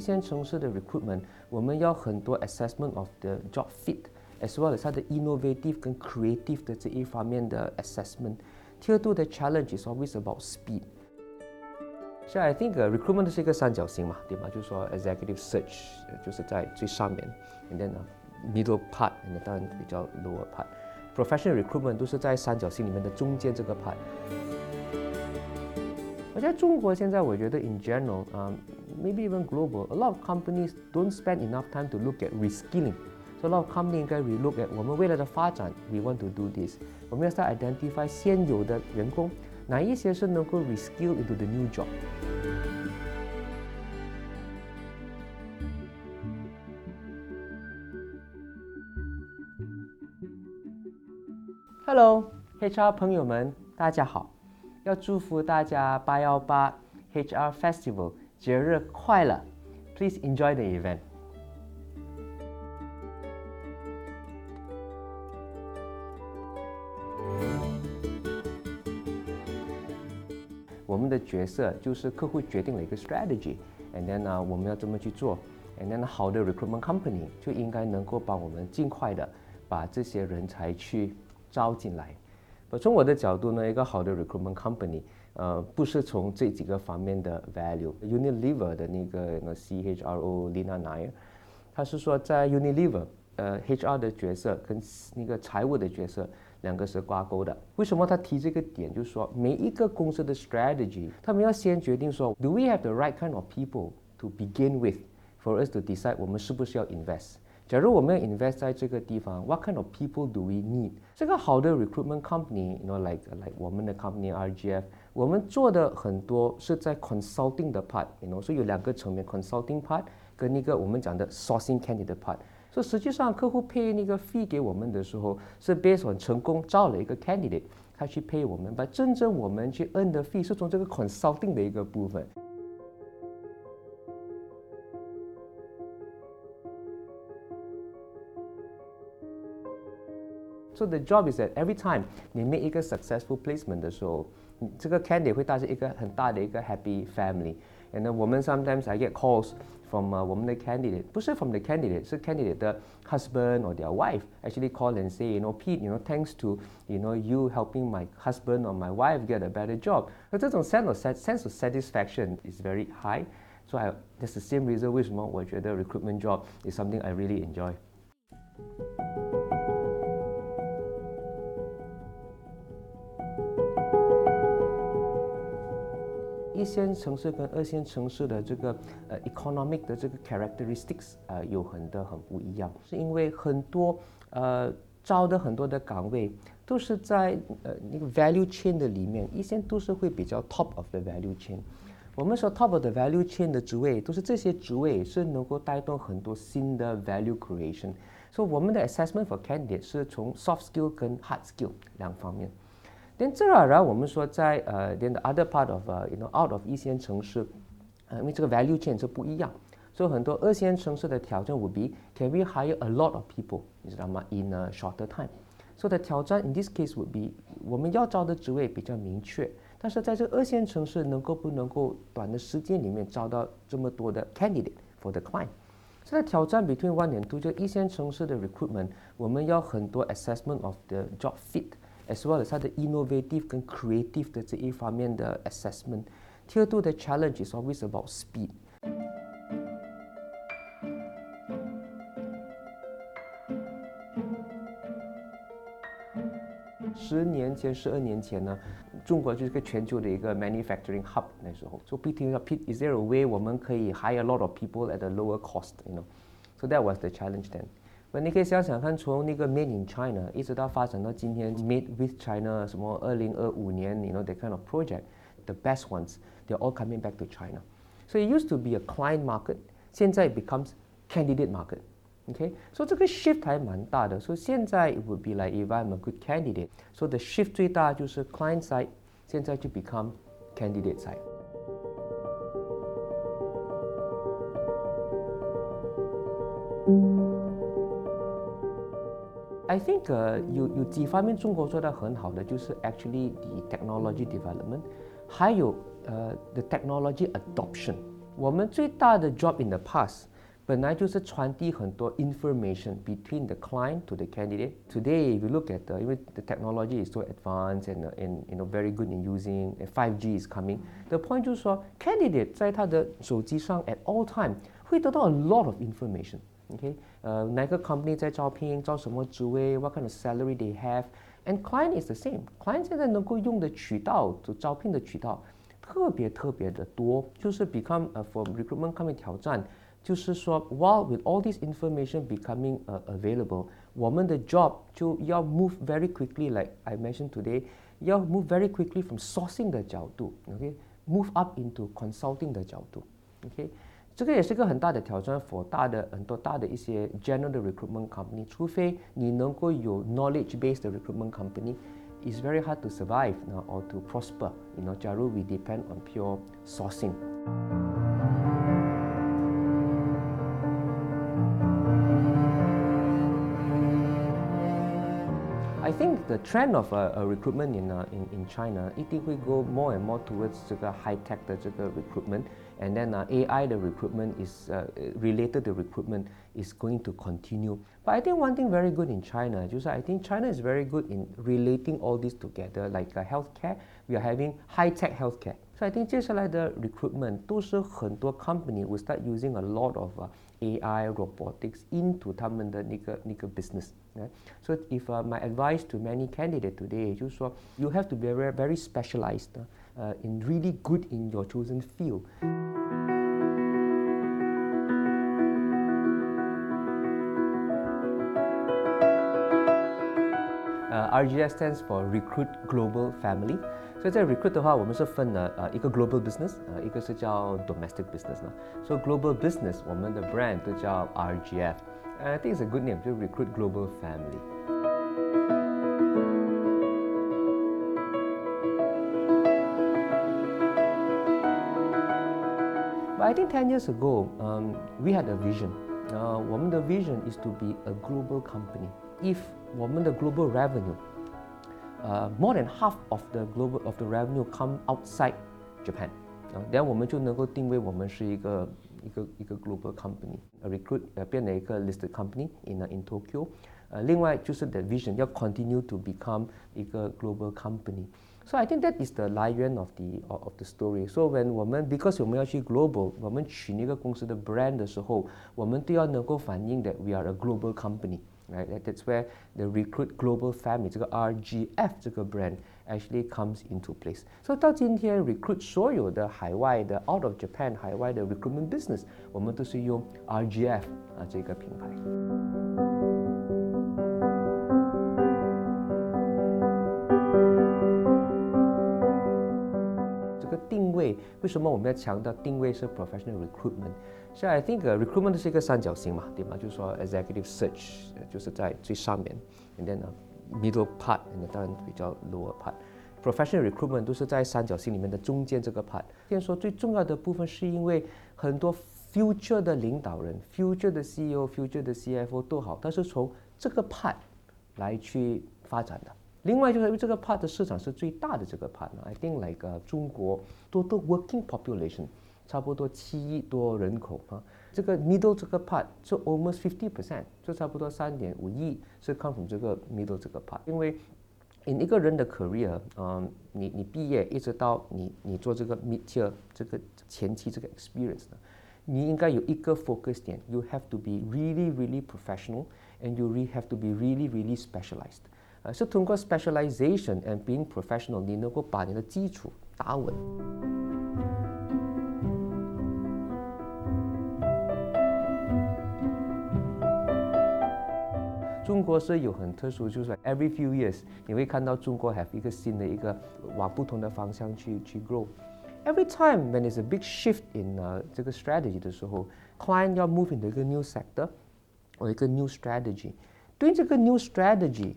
线城市的 recruitment，我们要很多 assessment of the job fit，as well as 它的 innovative 跟 creative 的这一方面的 assessment。第二度的 challenge is always about speed。所以 I think、uh, recruitment 是一个三角形嘛，对吗？就是说 executive search 就是在最上面，and then、uh, middle part，and then 当然比较 lower part。professional recruitment 都是在三角形里面的中间这个 part。而在中国现在，我觉得 in general，嗯、 um,，maybe even global，a lot of companies don't spend enough time to look at reskilling。So a lot of company 应该 relook at 我们未来的发展，we want to do this。我们要 start identify 现有的员工，哪一些是能够 reskill into the new job。Hello，HR 朋友们，大家好！要祝福大家八幺八 HR Festival 节日快乐！Please enjoy the event。我们的角色就是客户决定了一个 strategy，and then 呢，我们要这么去做，and then 好的 recruitment company 就应该能够帮我们尽快的把这些人才去。招进来，从我的角度呢，一个好的 recruitment company，呃，不是从这几个方面的 value。Unilever 的那个那个 CHRO Lina Nair，他是说在 Unilever，呃，HR 的角色跟那个财务的角色两个是挂钩的。为什么他提这个点？就是说每一个公司的 strategy，他们要先决定说，Do we have the right kind of people to begin with for us to decide 我们是不是要 invest？假如我们 invest 在这个地方，What kind of people do we need？这个好的 recruitment company，you know like like 我们的 company RGF，我们做的很多是在 consulting 的 part，you know，所以有两个层面，consulting part 跟那个我们讲的 sourcing candidate part。所以实际上客户 pay 那个 fee 给我们的时候，是 based on 成功招了一个 candidate，他去 pay 我们，把真正我们去 earn 的 fee 是从这个 consulting 的一个部分。So the job is that every time 你 make 一个 successful placement 的时候，这个 candidate 会带着一个很大的一个 happy family。And then 我们 sometimes I get calls from、uh, 我们的 candidate，不是 from the candidate，是 candidate 的 husband or their wife actually call and say, you know, Pete, you know, thanks to you know you helping my husband or my wife get a better job。那这种 sense of sense of satisfaction is very high。So I, that's the same reason 为什么我觉得 recruitment job is something I really enjoy。 一线城市跟二线城市的这个呃 economic 的这个 characteristics 呃有很多很不一样，是因为很多呃招的很多的岗位都是在呃那个 value chain 的里面，一线都是会比较 top of the value chain。我们说 top of the value chain 的职位都是这些职位是能够带动很多新的 value creation。所以我们的 assessment for candidate 是从 soft skill 跟 hard skill 两方面。Then, 自然而然，我们说在呃，then the other part of you know out of 一线城市，呃，因为这个 value chain 是不一样，所以很多二线城市的挑战 would be can we hire a lot of people，你知道吗？in a shorter time。所以的挑战 in this case would be 我们要招的职位比较明确，但是在这个二线城市能够不能够短的时间里面招到这么多的 candidate for the client。这个挑战 between one and two 就一线城市的 recruitment，我们要很多 assessment of the job fit。as well as 它的 innovative 跟 creative 的这一方面的 assessment。第二度的 challenge is always about speed。十年前、十二年前呢，中国就是个全球的一个 manufacturing hub。那时候，所以 Pete 说，Pete，is there a way 我们可以 hire a lot of people at a lower cost？You know，so that was the challenge then。 那你可以想想看，从那个 Made in China 一直到发展到今天 Made with China，什么二零二五年，you know that kind of project，the best ones，they're all coming back to China。So it used to be a client market，现在 becomes candidate market。OK，所以这个 shift 还蛮大的。所以现在 it would be like if I'm a good candidate，so the shift 最大就是 client side，现在就 become candidate side。 I think 呃有有几方面中国做得很好的，就是 actually the technology development，还有呃 the technology adoption。 我们最大的 job in the past 本来就是传递很多 information between the client to the candidate. Today, if you look at the, 因为 the technology is so advanced and, and you know very good in using, and 5G is coming. The point 就是说，candidate 在他的手机上 at all time 会得到 a lot of information. Okay，呃，哪个 company 在招聘，招什么职位，what kind of salary they have, and client is the same. Client 现在能够用的渠道，就招聘的渠道，特别特别的多，就是 become 呃 for recruitment company 挑战。就是说，while with all this information becoming uh, available，我们的 job 就要 move very quickly，like I mentioned today，要 move very quickly from sourcing 的角度，OK，move up into consulting 的角度，OK， 这个也是个很大的挑战 for 大的很多大的一些 general 的 recruitment company，除非你能够有 knowledge based 的 recruitment company。It's very hard to survive you know, or to prosper. You know, 假如 we depend on pure sourcing. I think the trend of uh, uh, recruitment in, uh, in, in China, it will go more and more towards 这个 high tech 的这个 recruitment, and then uh, AI the recruitment is uh, related to recruitment is going to continue. But I think one thing very good in China, just I think China is very good in relating all this together, like uh, healthcare. We are having high tech healthcare. So I think 接下来的 recruitment 都是很多 company will start using a lot of uh, AI robotics into 他们的那个那个 business。So if uh, my advice to many candidates today 就是说，you have to be very very specialized uh, uh, in really good in your chosen field. Uh, RGF stands for Recruit Global Family，所以在 Recruit 的话，我们是分了呃一个 Global Business，呃一个是叫 Domestic Business 呢。所以 Global Business 我们的 brand 就叫 RGF，呃，I think it's a good name，就 Recruit Global Family。I think 10 years ago, um, we had a vision. Uh, 我们的 vision is to be a global company. If 我们的 global revenue uh, more than half of the global of the revenue come outside Japan. Uh, then 我们就能够定位我们是一个一个一个 global company，a recruit 呃变成一个 listed company in in Tokyo。 呃，另外就是 the vision 要 continue to become 一个 global company。So I think that is the 来源 of the of the story. So when 我们 because 我们要去 global，我们取那个公司的 brand 的时候，我们都要能够反映 that we are a global company。right? That's where the Recruit Global Family 这个 RGF 这个 brand actually comes into place. So 到今天 Recruit 所有的海外的 out of Japan 海外的 recruitment business，我们都是用 RGF 啊这个品牌。 位，为什么我们要强调定位是 professional recruitment？所以 I think、recruitment 是一个三角形嘛，对吗？就是说 executive search 就是在最上面，and then、uh, middle part，and 当然比较 lower part。Professional recruitment 都是在三角形里面的中间这个 part。先说最重要的部分是因为很多 future 的领导人、future 的 CEO、future 的 CFO 都好，但是从这个 part 来去发展的。另外就是因为这个 part 的市场是最大的这个 part 呢，I think like、uh, 中国多多 working population。差不多七亿多人口啊，这个 middle 这个 part 就 almost fifty percent，就差不多三点五亿是 come from 这个 middle 这个 part。因为 in 一个人的 career，嗯，你你毕业一直到你你做这个 mid tier 这个前期这个 experience 呢，你应该有一个 focus 点，you have to be really really professional and you really have to be really really specialized。呃，是通过 specialization and being professional，你能够把你的基础打稳。中国是有很特殊，就是 every few years 你会看到中国 have 一个新的一个往不同的方向去去 grow。Every time when there's a big shift in 呃这个 strategy 的时候，client 要 move into 一个 new sector 或一个 new strategy，对这个 new strategy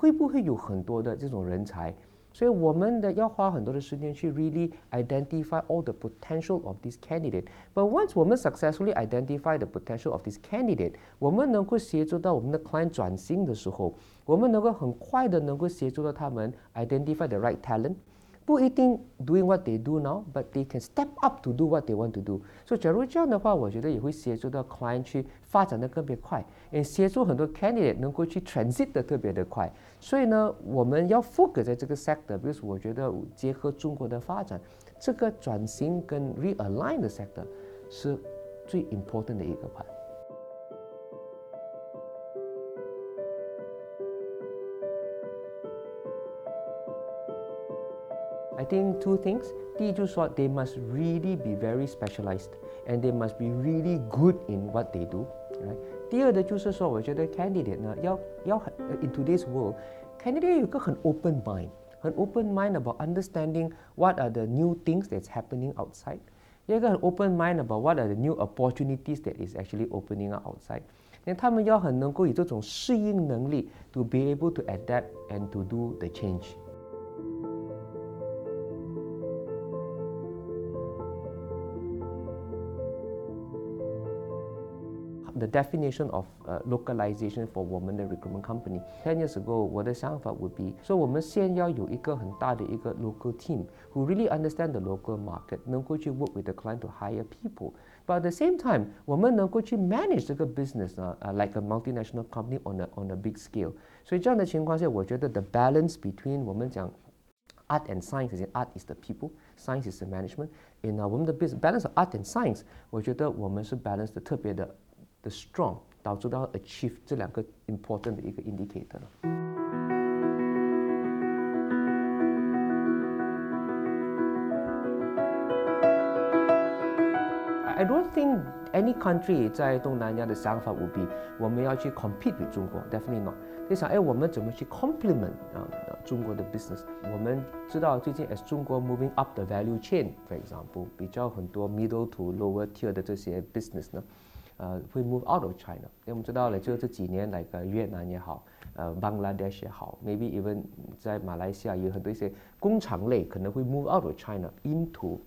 会不会有很多的这种人才？所以我们的要花很多的时间去 really identify all the potential of this candidate. But once 我们 successfully identify the potential of this candidate，我们能够协助到我们的 client 转型的时候，我们能够很快的能够协助到他们 identify the right talent。不一定 doing what they do now，but they can step up to do what they want to do。所以假如这样的话，我觉得也会协助到 client 去发展的特别快，也协助很多 candidate 能够去 transit 的特别的快。所以呢，我们要 focus 在这个 sector，比如说我觉得结合中国的发展，这个转型跟 realign 的 sector 是最 important 的一个 part。I think two things. 第一就是说，they must really be very specialized and they must be really good in what they do. Right? 第二的就是说，我觉得 candidate 呢，要要很 in today's world，candidate 有一个很 open mind，很 open mind about understanding what are the new things that's happening outside，有一个很 open mind about what are the new opportunities that is actually opening up outside。那他们要很能够以这种适应能力，to be able to adapt and to do the change。 the definition of uh, localization for 我们的 recruitment company. Ten years ago，我的想法 would be，说我们先要有一个很大的一个 local team who really understand the local market，能够去 work with the client to hire people。But at the same time，我们能够去 manage 这个 business 呢、uh, like a multinational company on a on a big scale。所以这样的情况下，我觉得 the balance between 我们讲 art and science is art is the people, science is the management. In uh, 我们的 business balance of art and science，我觉得我们是 balance 的特别的。 the strong 导致到 achieve 这两个 important 的一个 indicator 了。I don't think any country 在东南亚的想法 would be 我们要去 compete with 中国，definitely not。你想，哎，我们怎么去 complement 啊中国的 business？我们知道最近 as 中国 moving up the value chain，for example，比较很多 middle to lower tier 的这些 business 呢。 呃会 move out of China。因为我们知道了，就这几年来个越南也好，呃，Bangladesh 也好，maybe even 在马来西亚有很多一些工厂类可能会 move out of China into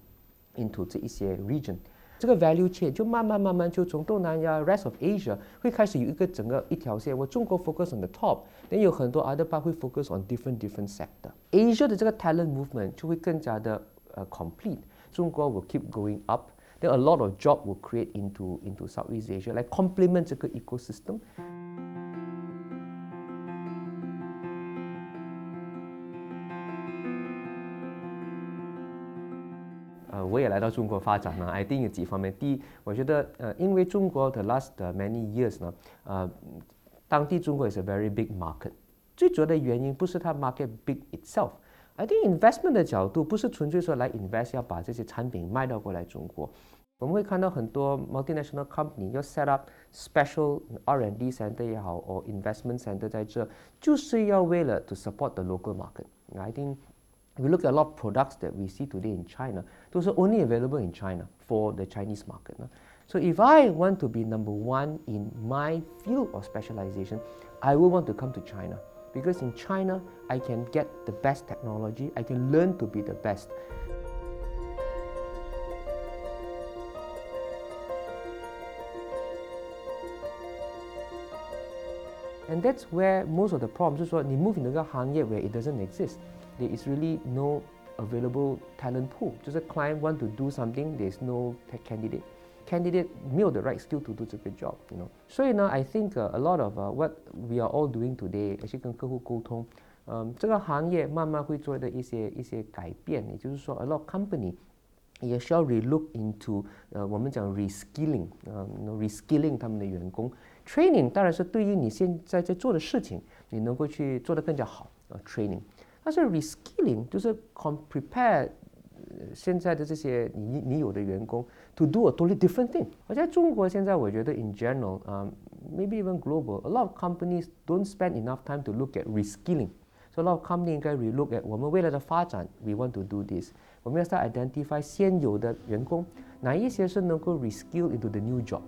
into 这一些 region。这个 value chain 就慢慢慢慢就从东南亚 rest of Asia 会开始有一个整个一条线。我中国 focus on the top，但有很多 other part 会 focus on different different sector。Asia 的这个 talent movement 就会更加的呃 complete。中国 will keep going up。then a lot of job will create into into Southeast Asia, like complement 这个 ecosystem. 呃，我也来到中国发展呢，I think 有几方面。第一，我觉得呃，因为中国的 last many years 呢，呃，当地中国 is a very big market。最主要的原因不是它 market big itself。 I think investment 的角度不是纯粹说来 invest 要把这些产品卖到过来中国。我们会看到很多 multinational company 要 set up special R&D center 也好，or investment center 在这，就是要为了 to support the local market。I think we look at a lot of products that we see today in China, those are only available in China for the Chinese market. So if I want to be number one in my field of specialization, I will want to come to China because in China, I can get the best technology, I can learn to be the best. And that's where most of the problems is what you move into a hangye where it doesn't exist. There is really no available talent pool. Just a client want to do something, there's no candidate. Candidate 没有 the right skill to do 这个 job, you know. 所以呢，I think、uh, a lot of、uh, what we are all doing today，而且跟客户沟通，嗯，这个行业慢慢会做的一些一些改变。也就是说，a lot of company 也需要 relook into 呃，我们讲 reskilling，呃，reskilling 他们的员工。Training 当然是对于你现在在做的事情，你能够去做得更加好啊。Training，但是 reskilling 就是 prepare 现在的这些你你有的员工 to do a totally different thing。而在中国现在，我觉得 in general，啊，maybe even global，a lot of companies don't spend enough time to look at reskilling。So a lot of company 应该 relook at 我们未来的发展，we want to do this。我们要 start identify 现有的员工，哪一些是能够 reskill into the new job。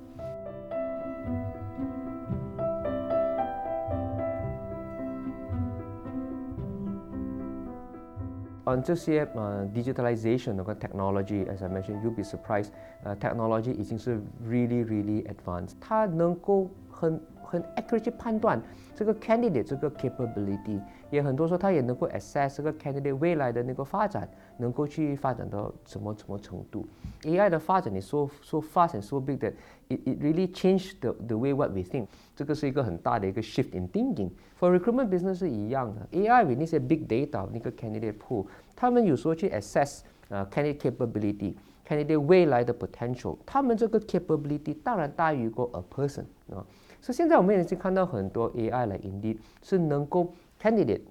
on 这些呃 digitalization 那个 technology，as I mentioned，you'll be surprised，呃 technology 已经是 really really advanced，它能够很 很 accurate 去判断这个 candidate 这个 capability，也很多时候他也能够 assess 这个 candidate 未来的那个发展，能够去发展到什么什么程度。AI 的发展也 so so fast and so big that it it really changed the the way what we think。这个是一个很大的一个 shift in thinking。For recruitment business 是一样的，AI with 那些 big data 那个 candidate pool，他们有时候去 assess 呃 candidate capability。candidate 未来的 potential，他们这个 capability 当然大于过 a person 啊， 所以现在我们已经看到很多 AI 来 indeed 是能够 candidate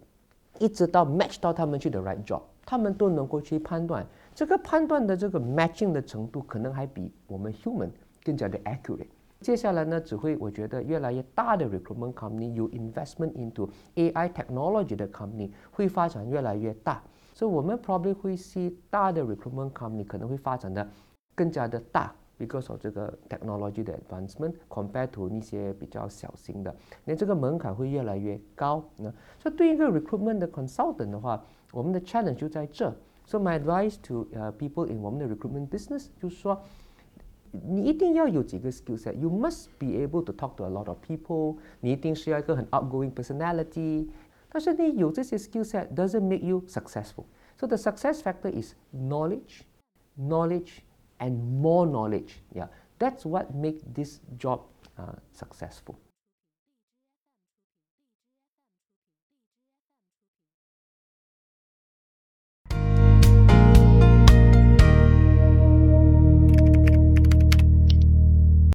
一直到 match 到他们去的 right job，他们都能够去判断，这个判断的这个 matching 的程度可能还比我们 human 更加的 accurate。接下来呢，只会我觉得越来越大的 recruitment company 有 investment into AI technology 的 company 会发展越来越大。所以我们 probably 会 see 大的 recruitment company 可能会发展的更加的大 ，because of 这个 technology 的 advancement compared to 那些比较小型的，那这个门槛会越来越高。那所以对一个 recruitment 的 consultant 的话，我们的 challenge 就在这。So my advice to 呃 people in 我们的 recruitment business 就是说，你一定要有几个 skill set。You must be able to talk to a lot of people。你一定是要一个很 outgoing personality。但是你有这些 skill set doesn't make you successful. So the success factor is knowledge, knowledge, and more knowledge. Yeah, that's what makes this job uh, successful.